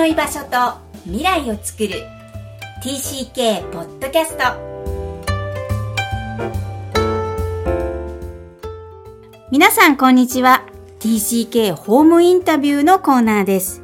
の居場所と未来を作る。TCK ポッドキャスト皆さんこんにちは。TCK ホームインタビューのコーナーです。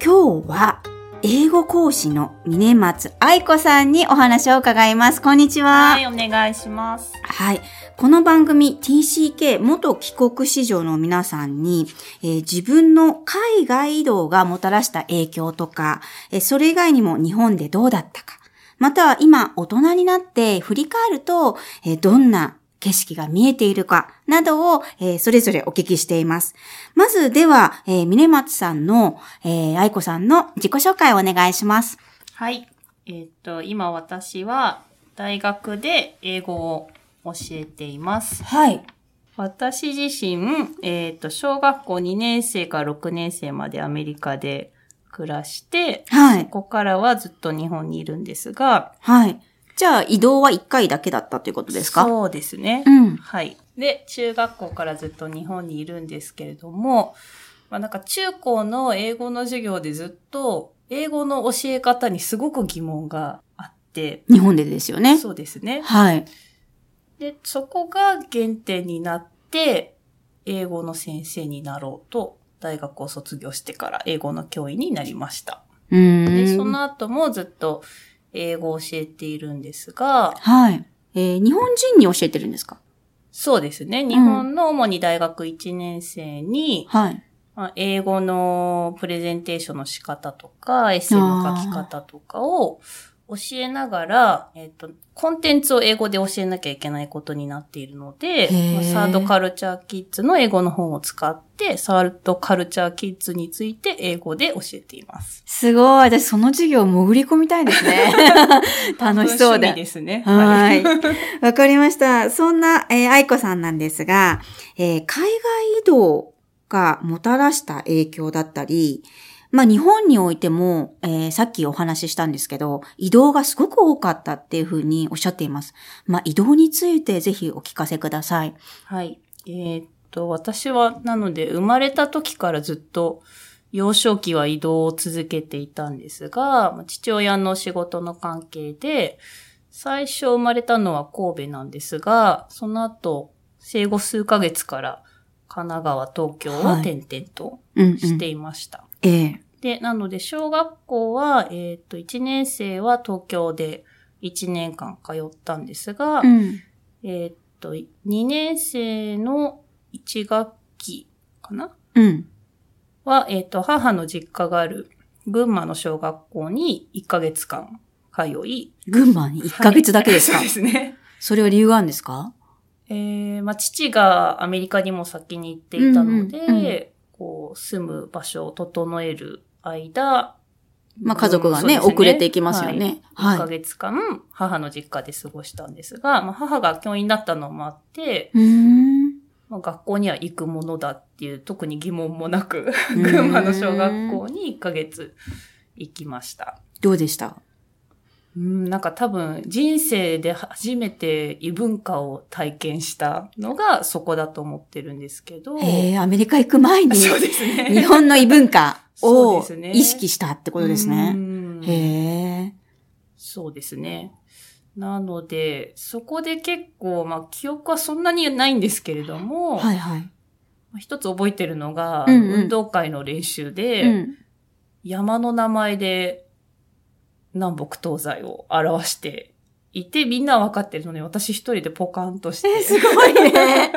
今日は英語講師の峰松愛子さんにお話を伺います。こんにちは。はい、お願いします。はい。この番組 TCK 元帰国子女の皆さんに、えー自分の海外移動がもたらした影響とか、えーそれ以外にも日本でどうだったか、または今大人になって振り返ると、えーどんな景色が見えているかなどを、えーそれぞれお聞きしています。まずでは、えー、峰松さんの、えー愛子さんの自己紹介をお願いします。はい。えーっと、今私は大学で英語を教えています。はい。私自身、えーっと、小学校2年生から6年生までアメリカで暮らして、はいそ。こからはずっと日本にいるんですが、はい。じゃあ移動は1回だけだったということですか？そうですね。うん。はい。で、中学校からずっと日本にいるんですけれども、まあなんか中高の英語の授業でずっと英語の教え方にすごく疑問があって、日本でですよね。そうですね。はい。で、そこが原点になって、英語の先生になろうと、大学を卒業してから英語の教員になりました。うーん。で、その後もずっと英語を教えているんですが、はい。えー日本人に教えてるんですか？そうですね。日本の主に大学1年生に、はい。まあ、英語のプレゼンテーションの仕方とか、エッセイの書き方とかを教えながら、えっ、と、コンテンツを英語で教えなきゃいけないことになっているので、サードカルチャーキッズの英語の本を使って、サードカルチャーキッズについて英語で教えています。すごい。私、その授業潜り込みたいですね。楽しそう趣味で。ですね。はい。わかりました。そんな、えー愛子さんなんですが、えー海外移動がもたらした影響だったり、まあ日本においても、えーさっきお話ししたんですけど、移動がすごく多かったっていうふうにおっしゃっています。まあ移動についてぜひお聞かせください。はい。えーっと、私は、なので、生まれた時からずっと、幼少期は移動を続けていたんですが、父親の仕事の関係で、最初生まれたのは神戸なんですが、その後、生後数ヶ月から神奈川、東京をはい転々とうん、うん。していました。ええで、なので、小学校は、えーっと、1年生は東京で1年間通ったんですが、うん。えーっと、2年生の1学期かなうん。は、えーっと、母の実家がある群馬の小学校に1ヶ月間通い。群馬に1ヶ月だけですか、はいそうですね。それは理由があるんですか？えー、まあ、父がアメリカにも先に行っていたので、うんうんうん。こう、住む場所を整える間、まあ家族がねそうです遅れていきますよね。はい。1ヶ月間、母の実家で過ごしたんですが、まあ、母が教員だったのもあって。まあ、学校には行くものだっていう特に疑問もなく、ん。群馬の小学校に1ヶ月行きました。どうでした？うん、なんか多分人生で初めて異文化を体験したのがそこだと思ってるんですけど。ええアメリカ行く前に、そうですね。日本の異文化を意識したってことですうね。んへえ。そうですね。なので、そこで結構、まあ記憶はそんなにないんですけれども、はいはい。まあ一つ覚えてるのが、うんうん運動会の練習で、うん。山の名前で南北東西を表していて、みんなは分かってるのに、私一人でポカンとして、え、すごいね。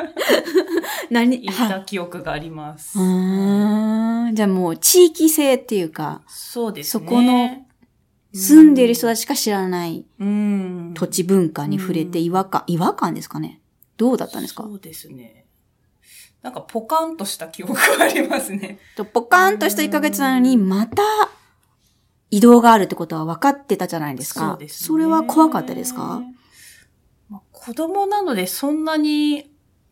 何？いた記憶があります。うーん。じゃあもう地域性っていうか、そうですね。そこの住んでいる人たちしか知らないうん。土地文化に触れてうん違和感、違和感ですかね？どうだったんですか？そうですね。なんかポカンとした記憶がありますね。とポカーンとした1ヶ月なのに、また移動があるってことは分かってたじゃないですか。そうですね。それは怖かったですか？まあ子供なのでそんなに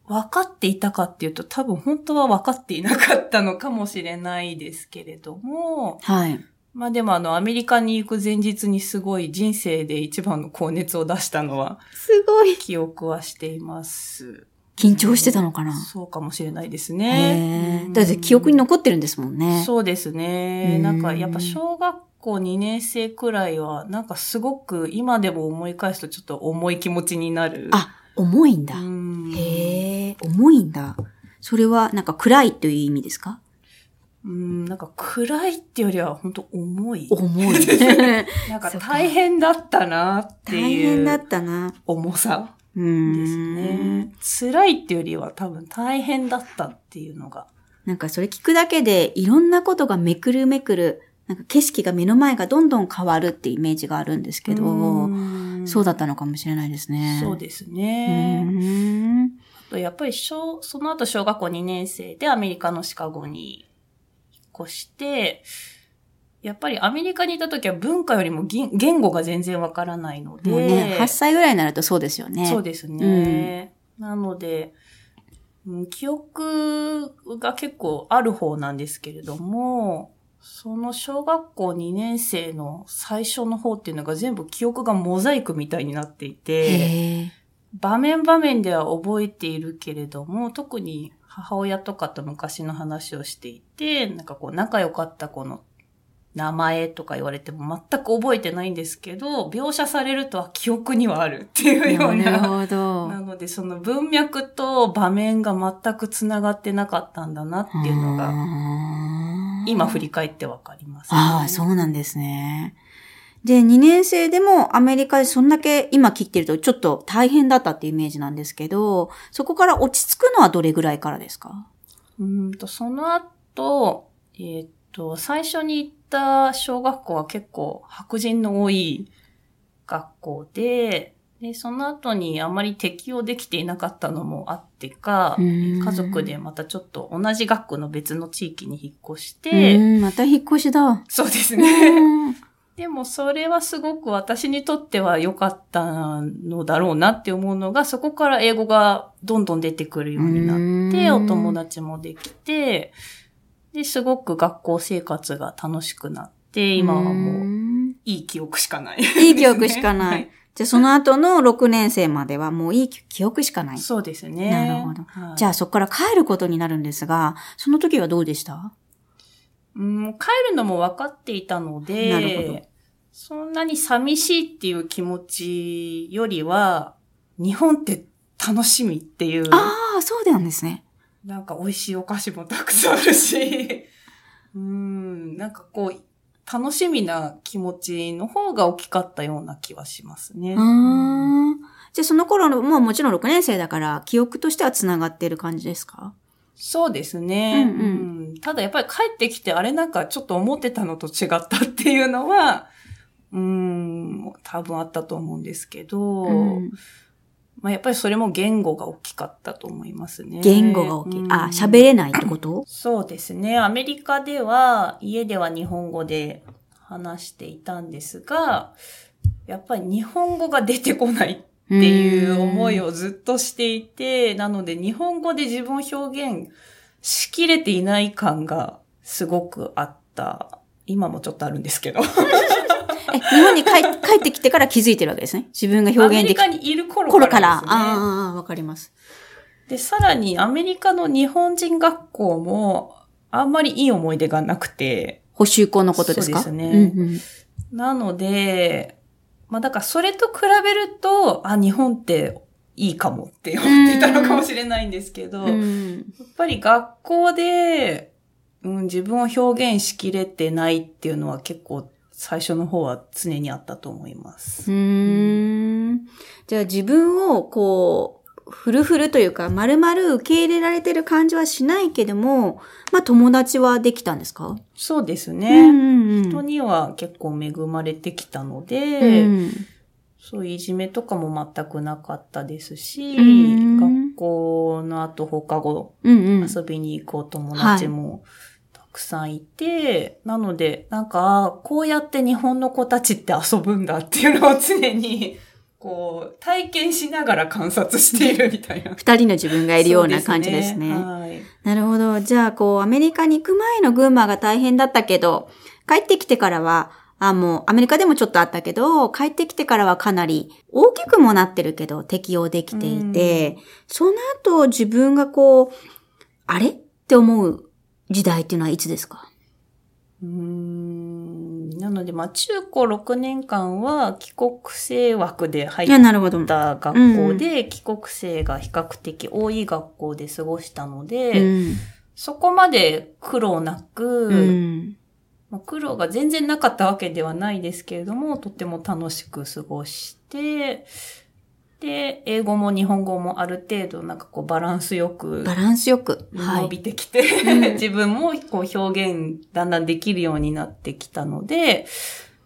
分かっていたかっていうと多分本当は分かっていなかったのかもしれないですけれども、はい。まあでもあのアメリカに行く前日にすごい人生で一番の高熱を出したのはすごい。記憶はしています。緊張してたのかな？そうかもしれないですへね。え。だって記憶に残ってるんですもんね。そうですね。うんなんかやっぱ小学校2年生くらいは、なんかすごく今でも思い返すとちょっと重い気持ちになる。あ、重いんだ。うんへえ、重いんだ。それはなんか暗いという意味ですか？うん、なんか暗いってよりは本当重い。重い。なんか大変だったなって大いう変だったな。重さうですん。ね。辛いっていうよりは多分大変だったっていうのが。なんかそれ聞くだけでいろんなことがめくるめくる、なんか景色が目の前がどんどん変わるってイメージがあるんですけど、うんそうだったのかもしれないですね。そうですうね。ん。あとやっぱり小、その後小学校2年生でアメリカのシカゴに引っ越して、やっぱりアメリカにいた時は文化よりも言言語が全然わからないので、もうね、8歳ぐらいになるとそうですよね。そうですね。なので、うん記憶が結構ある方なんですけれども、その小学校2年生の最初の方っていうのが全部記憶がモザイクみたいになっていて。場面場面では覚えているけれども、特に母親とかと昔の話をしていて、なんかこう仲良かった子の名前とか言われても全く覚えてないんですけど、描写されるとは記憶にはあるっていうようなるな。ほど。なのでその文脈と場面が全く繋がってなかったんだなっていうのが、が今振り返ってわかります、ね。ああ、そうなんですね。で、2年生でもアメリカでそんだけ今切ってるとちょっと大変だったってイメージなんですけど、そこから落ち着くのはどれぐらいからですか？うーんと、その後、えーっと、最初に行った小学校は結構白人の多い学校で、で、その後にあまり適応できていなかったのもあってか、家族でまたちょっと同じ学区の別の地域に引っ越しうて、ん、また引っ越しだ。そうですうね。ん。でもそれはすごく私にとっては良かったのだろうなって思うのが、そこから英語がどんどん出てくるようになって、うん。お友達もできて、で、すごく学校生活が楽しくなって、今はもういい記憶しかない、いい記憶しかない。はいじゃあその後の6年生まではもういい記憶しかない。そうですね。なるほどはいじゃあそこから帰ることになるんですが、その時はどうでした？うん、帰るのも分かっていたのなるほどで、そんなに寂しいっていう気持ちよりは、日本って楽しみっていう、ああ、そうなんですね。なんか美味しいお菓子もたくさんあるし、うん、なんかこう、楽しみな気持ちの方が大きかったような気はしますね。うー。ん。じゃあその頃の、もうもちろん6年生だから、記憶としては繋がってる感じですか？そうですね、うんうん。うん。ただやっぱり帰ってきてあれなんかちょっと思ってたのと違ったっていうのは、うん、多分あったと思うんですけど、うんまあやっぱりそれも言語が大きかったと思いますね。言語が大きい。うんあ、喋れないってこと？そうですね。アメリカでは、家では日本語で話していたんですが、やっぱり日本語が出てこないっていう思いを。をずっとしていて、なので日本語で自分を表現しきれていない感がすごくあった。今もちょっとあるんですけど。え、日本に帰 帰ってきてから気づいてるわけですね。自分がア表現できメリカにいる頃頃から。からですね。ああ、わかります。で、さらにアメリカの日本人学校もあんまりいい思い出がなくて、補修校のことですか？そうですねうんうんなので、まあだからそれと比べると、あ、日本っていいかもって思っていたのかもしれないんですけど、やっうんぱり学校で、うん、自分を表現しきれてないっていうのは結構最初の方は常にあったと思います。うーん。じゃあ自分をこう、フルフルというか、丸々受け入れられてる感じはしないけども、まあ友達はできたんですか？そうですうね。んうんうん人には結構恵まれてきたので、うんそういういじめとかも全くなかったですし、うん学校の後放課後。遊びに行くお友達もたくさんいて、なので、なんか、こうやって日本の子たちって遊ぶんだっていうのを常に、こう、体験しながら観察しているみたいな。二人の自分がいるような感じですね。はい。なるほど。じゃあ、こう、アメリカに行く前の群馬が大変だったけど、帰ってきてからは、あ、もうアメリカでもちょっとあったけど、帰ってきてからはかなり大きくもなってるけど適用できていて、その後自分がこう、あれ？って思う時代っていうのはいつですか？うーんなので、まあ、中高6年間は帰国生枠で入っ。た学校で、帰国生が比較的多い学校で過ごしたので、うん。そこまで苦労なく、うん。まあ、苦労が全然なかったわけではないですけれども、とっても楽しく過ごして、で、英語も日本語もある程度なんかこうバランスよくバランスよく。はい。伸びてきて、うん 自分もこう表現だんだんできるようになってきたので、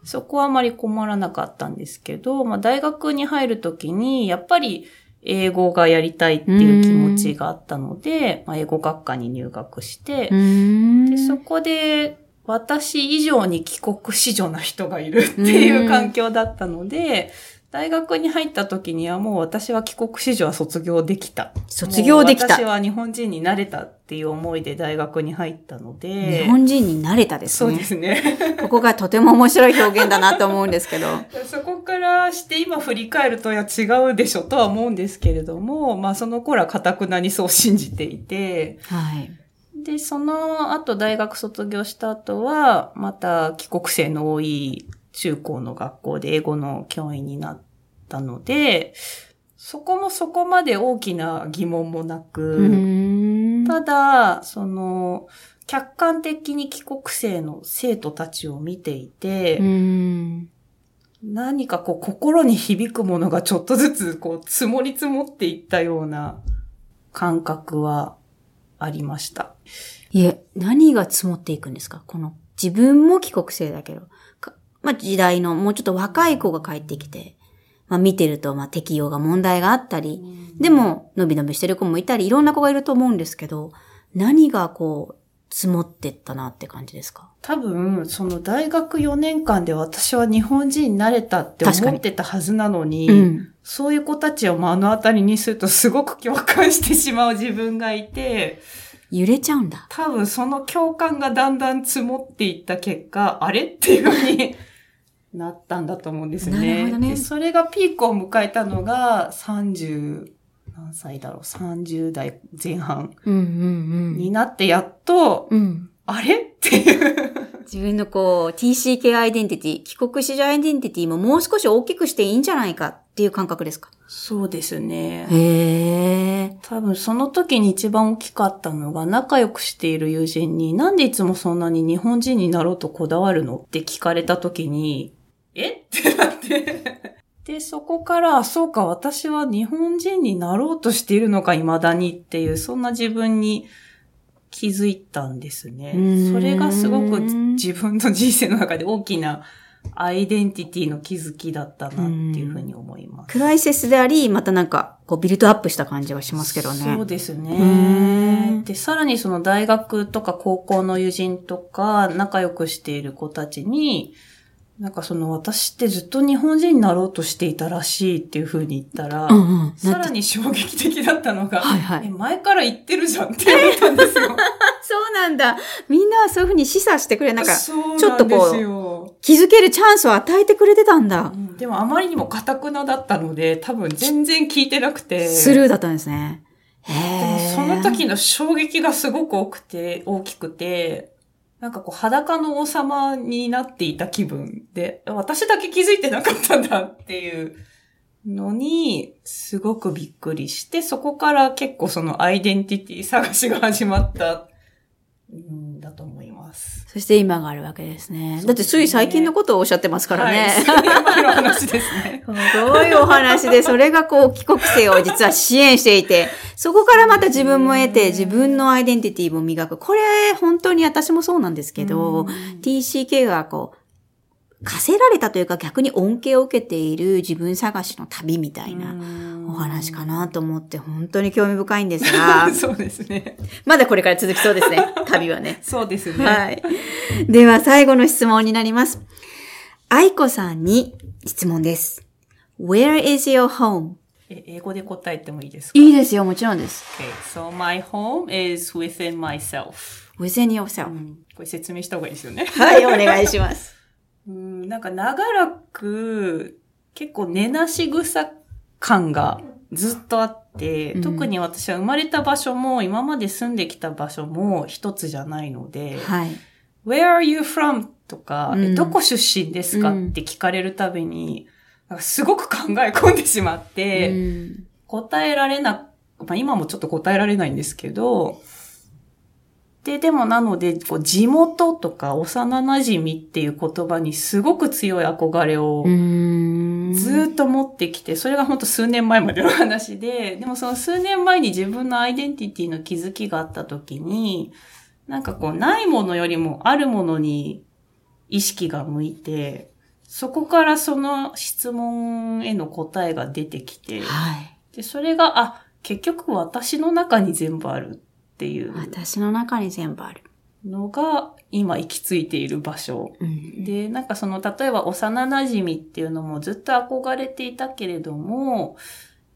そこはあまり困らなかったんですけど、まあ大学に入るときに、やっぱり英語がやりたいっていう気持ちがあったので、まあ、英語学科に入学してう、ん。でそこで私以上に帰国子女な人がいるっていう環境だったので、大学に入った時にはもう私は帰国子女は卒業できた。卒業できた私。は日本人になれたっていう思いで大学に入ったので。日本人に慣れたですね。そうですね。ここがとても面白い表現だなと思うんですけど。そこからして今振り返るといや違うでしょとは思うんですけれども、まあその頃は堅くなにそう信じていて、はい。で、その後大学卒業した後は、また帰国生の多い中高の学校で英語の教員になったので、そこもそこまで大きな疑問もなく、うん。ただ、その、客観的に帰国生の生徒たちを見ていて、うん。何かこう心に響くものがちょっとずつこう積もり積もっていったような感覚はありました。いえ、何が積もっていくんですか？この、自分も帰国生だけど、かまあ、時代のもうちょっと若い子が帰ってきて、まあ、見てると、まあ、適用が問題があったり、でも、のびのびしてる子もいたり、いろんな子がいると思うんですけど、何がこう、積もってったなって感じですか？多分、その大学4年間で私は日本人になれたって思ってたはずなのに、うん。そういう子たちを目の当たりにするとすごく共感してしまう自分がいて、揺れちゃうんだ。多分その共感がだんだん積もっていった結果、あれ？っていう風になったんだと思うんですよなるね。ほどねで、それがピークを迎えたのが30、何歳だろう ?30 代前半うんうんになってやっと、うん。うん。あれ？っていう。自分のこう、TCK アイデンティティ、帰国子女アイデンティティももう少し大きくしていいんじゃないかっていう感覚ですか？そうですね。へー。多分その時に一番大きかったのが仲良くしている友人になんでいつもそんなに日本人になろうとこだわるの？って聞かれた時に、え？ってなって。で、そこから、あそうか、私は日本人になろうとしているのか、未だにっていう、そんな自分に気づいたんですね。それがすごく自分の人生の中で大きなアイデンティティの気づきだったなっていうふうに思います。クライセスであり、またなんか、こう、ビルドアップした感じがしますけどね。そうです。ねで、さらにその大学とか高校の友人とか仲良くしている子たちに、なんかその私ってずっと日本人になろうとしていたらしいっていう風に言ったら、うんうん。さらに衝撃的だったのが、はいはいえ前から言ってるじゃんって言われたんですよ。そうなんだ。みんなはそういうふうに示唆してくれ、なんか、ちょっとこう。気づけるチャンスを与えてくれてたんだう。んでもあまりにも堅くなだったので、多分全然聞いてなくて。スルーだったんですね。その時の衝撃がすごく多くて、大きくて、なんかこう裸の王様になっていた気分で、私だけ気づいてなかったんだっていうのに、すごくびっくりして、そこから結構そのアイデンティティ探しが始まった、んだと思います。そして今があるわけですね。すねだってつい最近のことをおっしゃってますからね。はい、数年前の話ですね。すごいお話で、それがこう、帰国生を実は支援していて、そこからまた自分も得て、自分のアイデンティティも磨く。これ、本当に私もそうなんですけど、TCK がこう、課せられたというか逆に恩恵を受けている自分探しの旅みたいなお話かなと思って、本当に興味深いんですが、そうですね。まだこれから続きそうですね、旅はね。そうですね。はい。では最後の質問になります。愛子さんに質問です。Where is your home? え英語で答えてもいいですか？いいですよ、もちろんです。Okay, so my home is within myself. within yourself. これ説明した方がいいですよね。はい、お願いします。うん、なんか長らく結構根なし草感がずっとあって、うん特に私は生まれた場所も今まで住んできた場所も一つじゃないので、はい。Where are you from? とか、うんえどこ出身ですか、うんって聞かれるたびに、すごく考え込んでしまって、うん答えられな、まあ今もちょっと答えられないんですけど、で、でもなので、こう地元とか幼馴染っていう言葉にすごく強い憧れをずーっと持ってきて、それが本当数年前までの話で、でもその数年前に自分のアイデンティティの気づきがあった時に、なんかこうないものよりもあるものに意識が向いて、そこからその質問への答えが出てきて、はい。で、それが、あ、結局私の中に全部あるっていう私の中に全部ある。のが今行き着いている場所。うんで、なんかその、例えば幼馴染っていうのもずっと憧れていたけれども、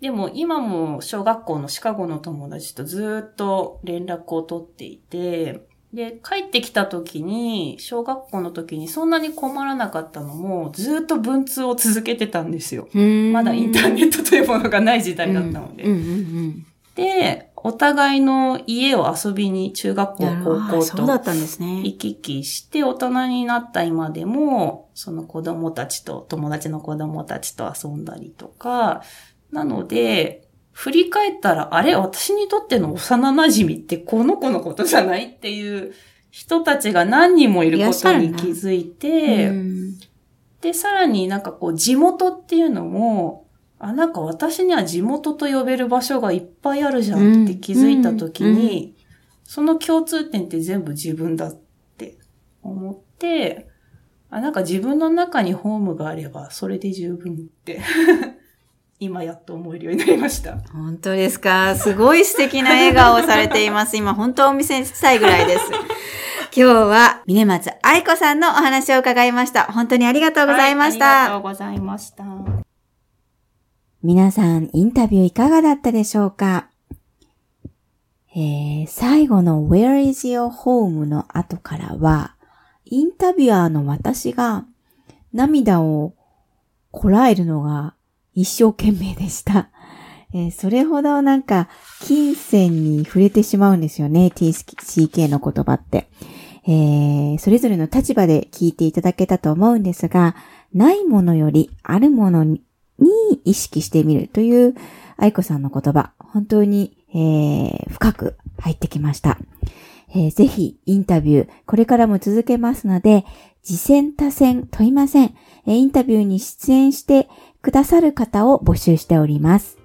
でも今も小学校のシカゴの友達とずっと連絡を取っていて、で、帰ってきた時に、小学校の時にそんなに困らなかったのも、ずっと文通を続けてたんですよ。まだインターネットというものがない時代だったので。で、お互いの家を遊びに中学校高校と。行き来して大人になった今でも、その子供たちと、友達の子供たちと遊んだりとか、なので、振り返ったら、あれ私にとっての幼馴染ってこの子のことじゃないっていう人たちが何人もいることに気づいて、うんで、さらになんかこう、地元っていうのも、あ、なんか私には地元と呼べる場所がいっぱいあるじゃんって気づいたときに、その共通点って全部自分だって思って、あ、なんか自分の中にホームがあれば、それで十分って、今やっと思えるようになりました。本当ですか？すごい素敵な笑顔をされています。今本当お見せしたいぐらいです。今日は、峰松愛子さんのお話を伺いました。本当にありがとうございました。はいありがとうございました。皆さん、インタビューいかがだったでしょうか？えー、最後の Where is your home? の後からは、インタビュアーの私が涙をこらえるのが一生懸命でした。えーそれほどなんか金銭に触れてしまうんですよね、TCK の言葉って。えーそれぞれの立場で聞いていただけたと思うんですが、ないものよりあるものにに意識してみるという愛子さんの言葉、本当に、えー深く入ってきました。えーぜひインタビュー、これからも続けますので、次戦多戦問いません。えーインタビューに出演してくださる方を募集しております。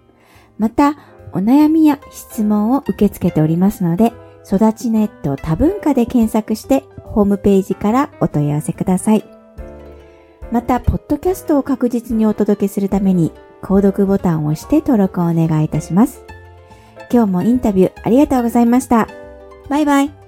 また、お悩みや質問を受け付けておりますので、育ちネット多文化で検索して、ホームページからお問い合わせください。また、ポッドキャストを確実にお届けするために、購読ボタンを押して登録をお願いいたします。今日もインタビューありがとうございました。バイバイ。